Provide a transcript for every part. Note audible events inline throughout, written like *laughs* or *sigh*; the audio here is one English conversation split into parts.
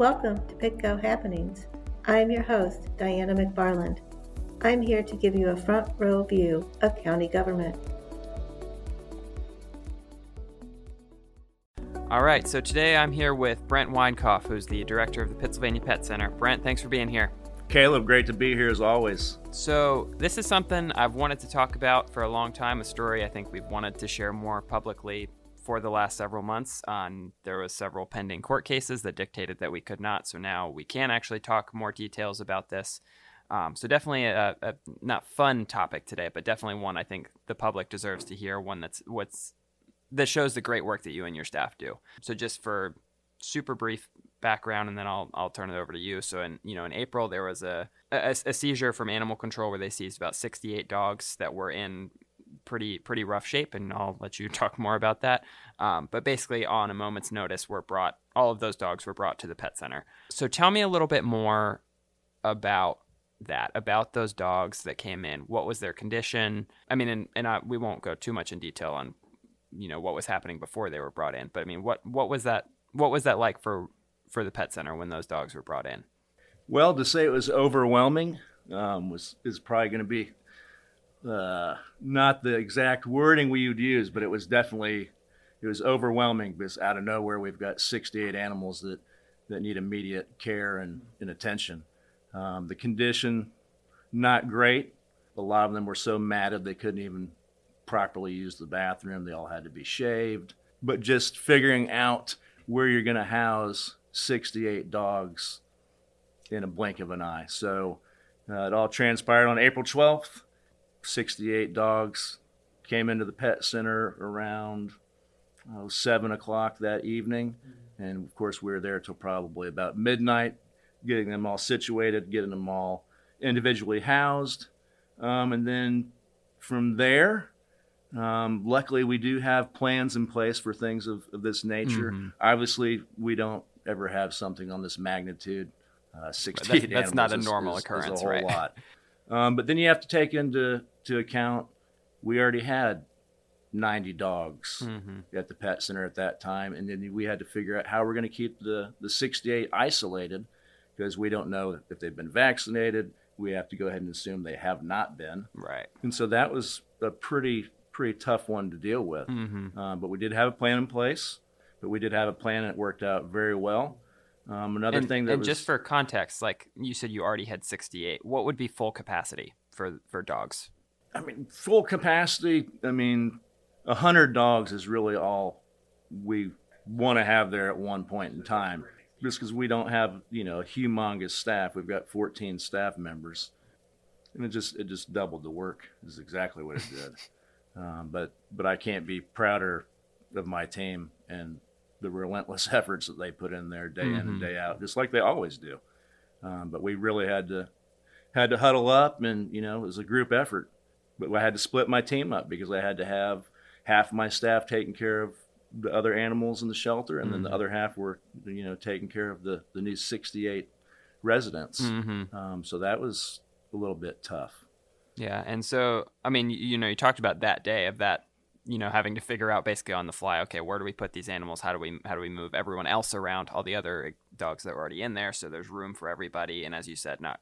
Welcome to Pitco Happenings. I'm your host, Diana McFarland. I'm here to give you a front row view of county government. All right, so today I'm here with Brent Weinkoff, who's the director of the Pittsylvania Pet Center. Brent, thanks for being here. Caleb, great to be here as always. So, this is something I've wanted to talk about for a long time, a story I think we've wanted to share more publicly for the last several months. On there was several pending court cases that dictated that we could not, so now we can actually talk more details about this. Um, so definitely a, a, not fun topic today, but definitely one I think the public deserves to hear. One that's what's that shows the great work that you and your staff do. So just for super brief background, and then I'll I'll turn it over to you. So in you know in April there was a, a, a seizure from animal control where they seized about 68 dogs that were in pretty pretty rough shape, and I'll let you *laughs* talk more about that. Um, but basically, on a moment's notice, were brought all of those dogs were brought to the pet center. So tell me a little bit more about that about those dogs that came in what was their condition i mean and, and I, we won't go too much in detail on you know what was happening before they were brought in but i mean what what was that what was that like for for the pet center when those dogs were brought in well to say it was overwhelming um, was is probably going to be uh, not the exact wording we would use but it was definitely it was overwhelming because out of nowhere we've got 68 animals that that need immediate care and, and attention um, the condition, not great. A lot of them were so matted they couldn't even properly use the bathroom. They all had to be shaved. But just figuring out where you're going to house 68 dogs in a blink of an eye. So uh, it all transpired on April 12th. 68 dogs came into the pet center around oh, 7 o'clock that evening. And of course, we were there till probably about midnight getting them all situated, getting them all individually housed. Um, and then from there, um, luckily, we do have plans in place for things of, of this nature. Mm-hmm. Obviously, we don't ever have something on this magnitude. Uh, 60 that's, that's not a normal is, occurrence, is a whole right? lot. Um, but then you have to take into to account we already had 90 dogs mm-hmm. at the pet center at that time, and then we had to figure out how we're going to keep the the 68 isolated because we don't know if they've been vaccinated. We have to go ahead and assume they have not been. Right. And so that was a pretty pretty tough one to deal with. Mm-hmm. Uh, but we did have a plan in place. But we did have a plan and it worked out very well. Um, another and, thing that and was, just for context, like you said, you already had 68. What would be full capacity for for dogs? I mean, full capacity. I mean, a hundred dogs is really all we want to have there at one point in time just because we don't have you know a humongous staff. We've got 14 staff members, and it just it just doubled the work. Is exactly what it did. *laughs* um, but but I can't be prouder of my team and the relentless *laughs* efforts that they put in there day mm-hmm. in and mm-hmm. day out, just like they always do. Um, but we really had to had to huddle up, and you know it was a group effort. But I had to split my team up because I had to have half my staff taking care of the other animals in the shelter, and mm-hmm. then the mm-hmm. other half were you know taking care of the the new 68 residents. Mm-hmm. Um, so that was a little bit tough. Yeah, and so I mean, you know, you talked about that day of that, you know, having to figure out basically on the fly. Okay, where do we put these animals? How do we how do we move everyone else around? All the other dogs that were already in there, so there's room for everybody. And as you said, not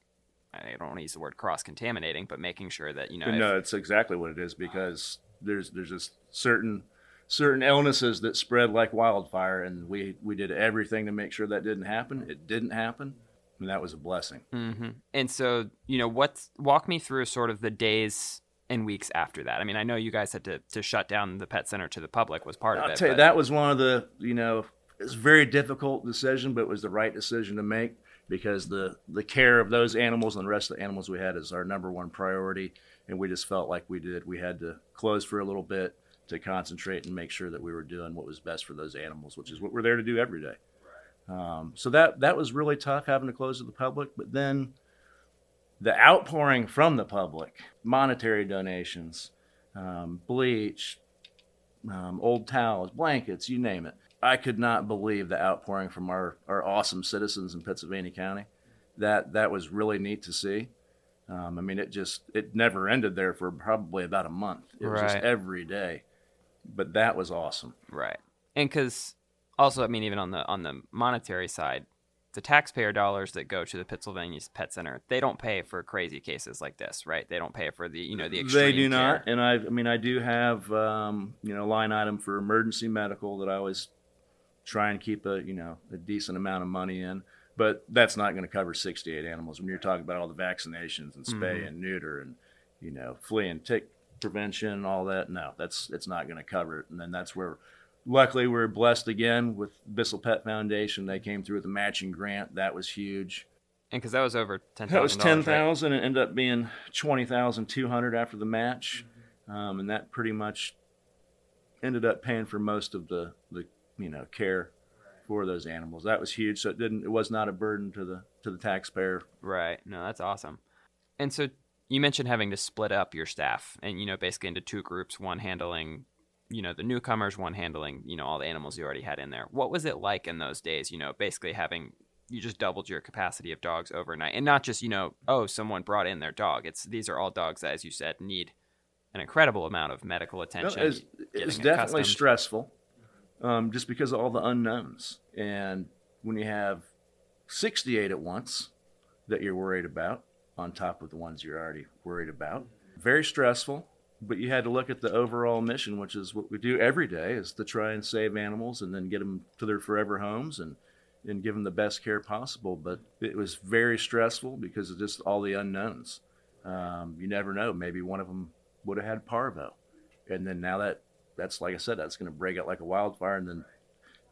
I don't want to use the word cross contaminating, but making sure that you know. No, if, it's exactly what it is because there's there's a certain certain illnesses that spread like wildfire, and we we did everything to make sure that didn't happen. It didn't happen, and that was a blessing. Mm-hmm. And so, you know, what's walk me through sort of the days and weeks after that. I mean, I know you guys had to to shut down the pet center to the public was part I'll of it. Tell you, that was one of the you know it's a very difficult decision, but it was the right decision to make because the the care of those animals and the rest of the animals we had is our number one priority, and we just felt like we did we had to close for a little bit to concentrate and make sure that we were doing what was best for those animals, which is what we're there to do every day. Um, so that that was really tough having to close to the public, but then the outpouring from the public, monetary donations, um, bleach, um, old towels, blankets, you name it. I could not believe the outpouring from our, our awesome citizens in Pittsylvania County. That that was really neat to see. Um, I mean, it just it never ended there for probably about a month. It was right. just every day but that was awesome. Right. And because also, I mean, even on the on the monetary side, the taxpayer dollars that go to the Pittsylvania Pet Center, they don't pay for crazy cases like this, right? They don't pay for the you know the extreme They do care. not, and I, I mean, I do have um, you know line item for emergency medical that I always try and keep a you know a decent amount of money in, but that's not going to cover 68 animals when you're talking about all the vaccinations and spay Mhm. and neuter and you know flea and tick prevention and all that. No, that's it's not going to cover it, and then that's where. Luckily, we are blessed again with Bissell Pet Foundation. They came through with a matching grant. That was huge. and because that was over ten That was ten thousand, and ended up being twenty thousand two hundred after the match, Mm-hmm. um, and that pretty much ended up paying for most of the the you know care for those animals. That was huge. So it didn't. It was not a burden to the to the taxpayer. Right. No, that's awesome. And so you mentioned having to split up your staff and, you know, basically into two groups, one handling, you know, the newcomers, one handling, you know, all the animals you already had in there. What was it like in those days, you know, basically having you just doubled your capacity of dogs overnight and not just, you know, oh, someone brought in their dog. It's these are all dogs that, as you said, need an incredible amount of medical attention. it was, it getting was definitely accustomed. stressful, um, just because of all the unknowns. And when you have sixty eight at once that you're worried about, on top of the ones you're already worried about, very stressful. But you had to look at the overall mission, which is what we do every day, is to try and save animals and then get them to their forever homes and and give them the best care possible. But it was very stressful because of just all the unknowns. Um, you never know. Maybe one of them would have had parvo, and then now that that's like I said, that's going to break out like a wildfire, and then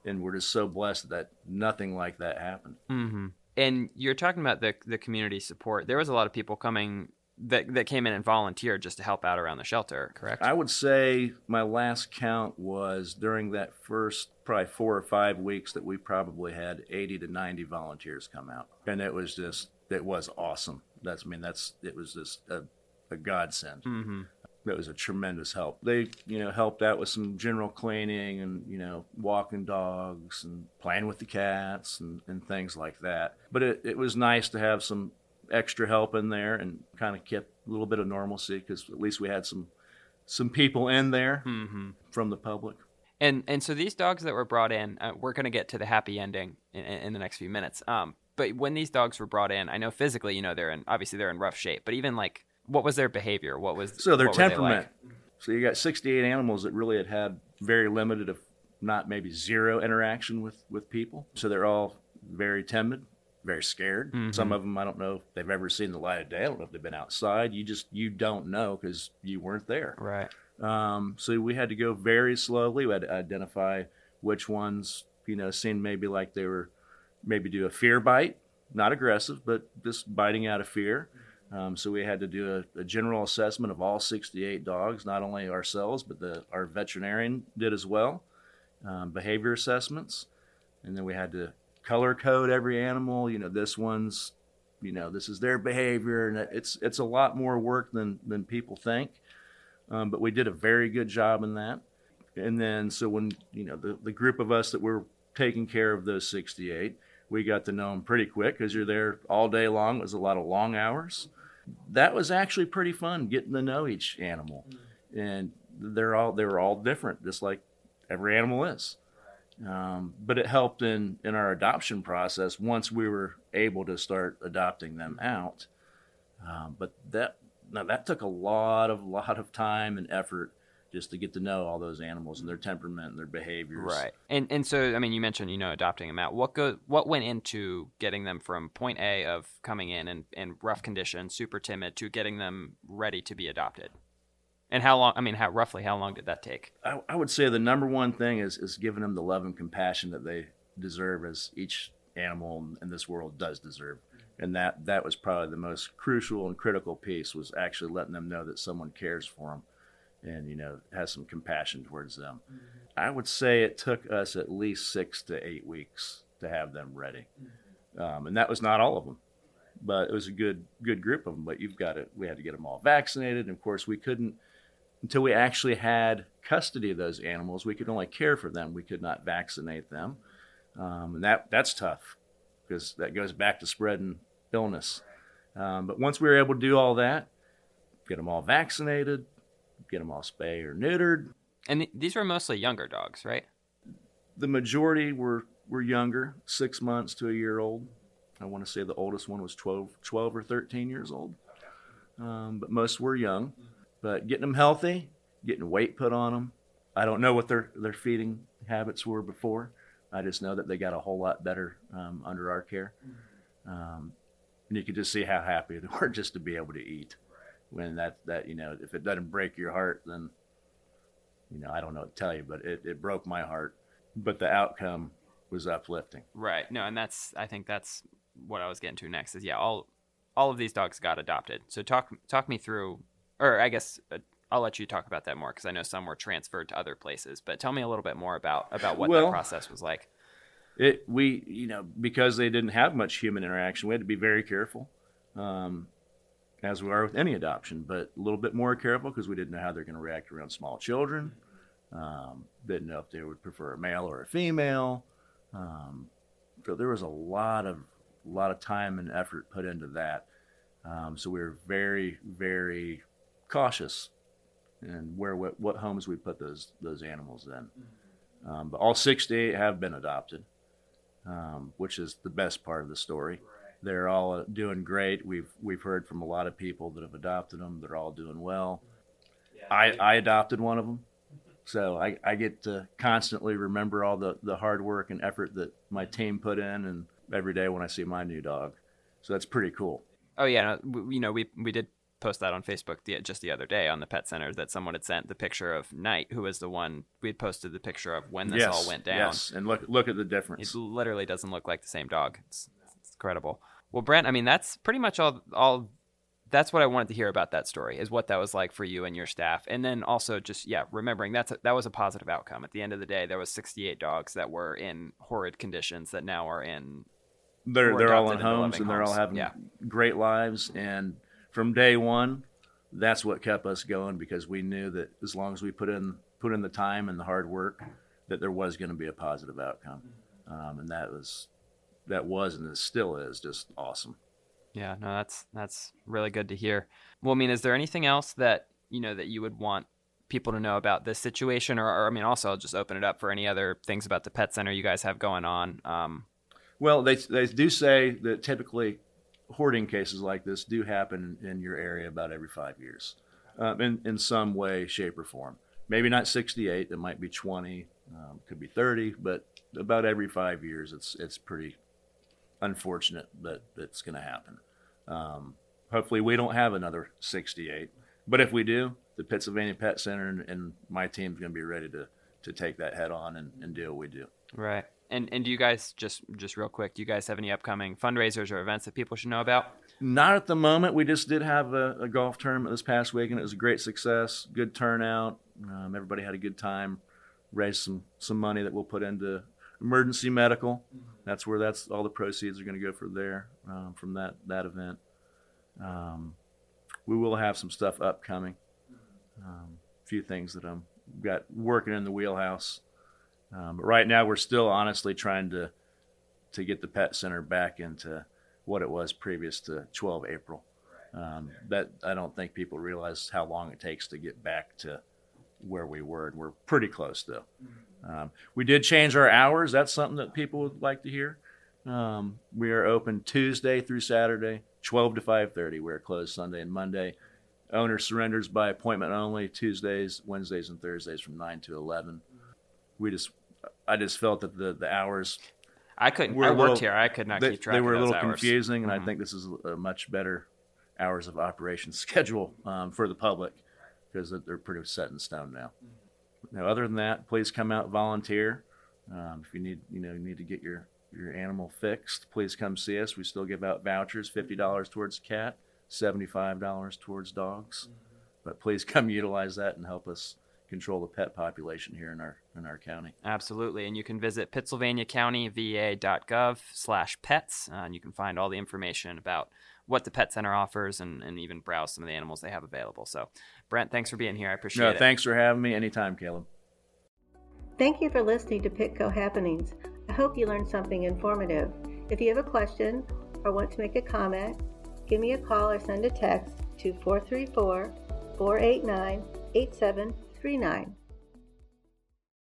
and we're just so blessed that nothing like that happened. Mm-hmm. And you're talking about the the community support. There was a lot of people coming that that came in and volunteered just to help out around the shelter. Correct. I would say my last count was during that first probably four or five weeks that we probably had 80 to 90 volunteers come out, and it was just it was awesome. That's I mean that's it was just a, a godsend. mm-hmm. That was a tremendous help. They, you know, helped out with some general cleaning and, you know, walking dogs and playing with the cats and, and things like that. But it, it was nice to have some extra help in there and kind of kept a little bit of normalcy because at least we had some some people in there Mm-hmm. from the public. And and so these dogs that were brought in, uh, we're going to get to the happy ending in, in, in the next few minutes. Um, but when these dogs were brought in, I know physically, you know, they're in obviously they're in rough shape. But even like, what was their behavior? What was So their what were they temperament. like? So you got 68 animals that really had had very limited, if not maybe zero interaction with, with people. So they're all very timid, very scared. Mhm. Some of them, I don't know if they've ever seen the light of day. I don't know if they've been outside. You just, you don't know because you weren't there. Right. Um, so we had to go very slowly. We had to identify which ones, you know, seemed maybe like they were maybe do a fear bite, not aggressive, but just biting out of fear. Um, so we had to do a, a general assessment of all 68 dogs, not only ourselves, but the, our veterinarian did as well, um, behavior assessments. And then we had to color code every animal. You know, this one's, you know, this is their behavior. And it's, it's a lot more work than, than people think. Um, but we did a very good job in that. And then, so when, you know, the, the group of us that were taking care of those 68, we got to know them pretty quick because you're there all day long. It was a lot of long hours. That was actually pretty fun getting to know each animal. And they're all, they were all different, just like every animal is. Um, but it helped in, in our adoption process once we were able to start adopting them out. Um, but that now that took a lot of lot of time and effort just to get to know all those animals and their temperament and their behaviors. Right. And and so I mean, you mentioned you know adopting them out. What go what went into getting them from point A of coming in and in rough conditions, super timid, to getting them ready to be adopted? And how long? I mean, how roughly how long did that take? I, I would say the number one thing is is giving them the love and compassion that they deserve, as each animal in this world does deserve. And that that was probably the most crucial and critical piece was actually letting them know that someone cares for them, and you know has some compassion towards them. I would say it took us at least six to eight weeks to have them ready, um, and that was not all of them, but it was a good good group of them. But you've got to we had to get them all vaccinated, and of course we couldn't until we actually had custody of those animals. We could only care for them. We could not vaccinate them, um, and that that's tough because that goes back to spreading illness. Um, but once we were able to do all that, get them all vaccinated, get them all spayed or neutered, And these were mostly younger dogs, right? the majority were were younger, six months to a year old. I want to say the oldest one was 12, 12 or 13 years old. Um, but most were young. But getting them healthy, getting weight put on them. I don't know what their, their feeding habits were before. I just know that they got a whole lot better um, under our care. Um, and you could just see how happy *laughs* they were just to be able to eat. When that, that, you know, if it doesn't break your heart, then, you know, I don't know what to tell you, but it, it broke my heart. But the outcome was uplifting. Right. No, and that's I think that's what I was getting to next is yeah, all all of these dogs got adopted. So talk talk me through or I guess uh, I'll let you talk about that more because I know some were transferred to other places. But tell me a little bit more about about what Well- that process was like. It we you know because they didn't have much human interaction, we had to be very careful, um, as we are with any adoption, but a little bit more careful because we didn't know how they're going to react around small children. Um, didn't know if they would prefer a male or a female. Um, so there was a lot of a lot of time and effort put into that. Um, so we were very very cautious and where what, what homes we put those those animals in. Um, but all 68 have been adopted, um, which is the best part of the story. They're all doing great. We've we've heard from a lot of people that have adopted them. They're all doing well. I, I adopted one of them, so I, I get to constantly remember all the, the hard work and effort that my team put in, and every day when I see my new dog, so that's pretty cool. Oh yeah, you know we we did post that on Facebook the, just the other day on the pet center that someone had sent the picture of Knight, who was the one we had posted the picture of when this yes, all went down. Yes, and look look at the difference. It literally doesn't look like the same dog. It's incredible. Well, Brent, I mean, that's pretty much all. All that's what I wanted to hear about that story is what that was like for you and your staff, and then also just yeah, remembering that's a, that was a positive outcome. At the end of the day, there was 68 dogs that were in horrid conditions that now are in. they're they're all in homes and they're all having Yeah. great lives and from day one that's what kept us going because we knew that as long as we put in put in the time and the hard work that there was going to be a positive outcome um, and that was that was and it still is just awesome Yeah, no, that's that's really good to hear. Well, I mean, is there anything else that you know that you would want people to know about this situation, or, or I mean, also I'll just open it up for any other things about the pet center you guys have going on. Um, well they, they do say that typically hoarding cases like this do happen in your area about every five years um, in, in some way shape or form maybe not 68 it might be 20 um, could be 30 but about every five years it's it's pretty unfortunate that it's going to happen um, hopefully we don't have another 68 but if we do the pittsylvania pet center and, and my team's going to be ready to to take that head on and, and do what we do right. And and do you guys just just real quick? Do you guys have any upcoming fundraisers or events that people should know about? Not at the moment. We just did have a, a golf tournament this past week, and it was a great success. Good turnout. Um, everybody had a good time. Raised some some money that we'll put into emergency medical. That's where that's all the proceeds are going to go for there um, from that that event. Um, we will have some stuff upcoming. Um, a few things that I'm got working in the wheelhouse. Um, but right now, we're still honestly trying to to get the pet center back into what it was previous to 12 April. Um, that I don't think people realize how long it takes to get back to where we were, and we're pretty close though. Um, we did change our hours. That's something that people would like to hear. Um, we are open Tuesday through Saturday, 12 to 5:30. We're closed Sunday and Monday. Owner surrenders by appointment only. Tuesdays, Wednesdays, and Thursdays from 9 to 11. We just, I just felt that the the hours I couldn't. We're I a worked little- here. I could not they, keep track. Of the thing. They were a little hours. confusing, and Mhm. I think this is a much better hours of operation *laughs* schedule um, for the public because they're pretty set in stone now. Now, other than that, please come out volunteer. Um, if you need, you know, you need to get your your animal fixed, please come see us. We still give out vouchers: fifty dollars towards cat, seventy-five dollars towards dogs. But please come *laughs* utilize that and help us control the pet population here in our in our county. Absolutely, and you can visit pittsylvaniacountyva.gov slash pets, uh, and you can find all the information about what the pet center offers and, and even browse some of the animals they have available. So, Brent, thanks for being here. I appreciate No, it. thanks for having me. Anytime, Caleb. Thank you for listening to Pitco Happenings. I hope you learned something informative. If you have a question or want to make a comment, give me a call or send a text to 434 489 8739.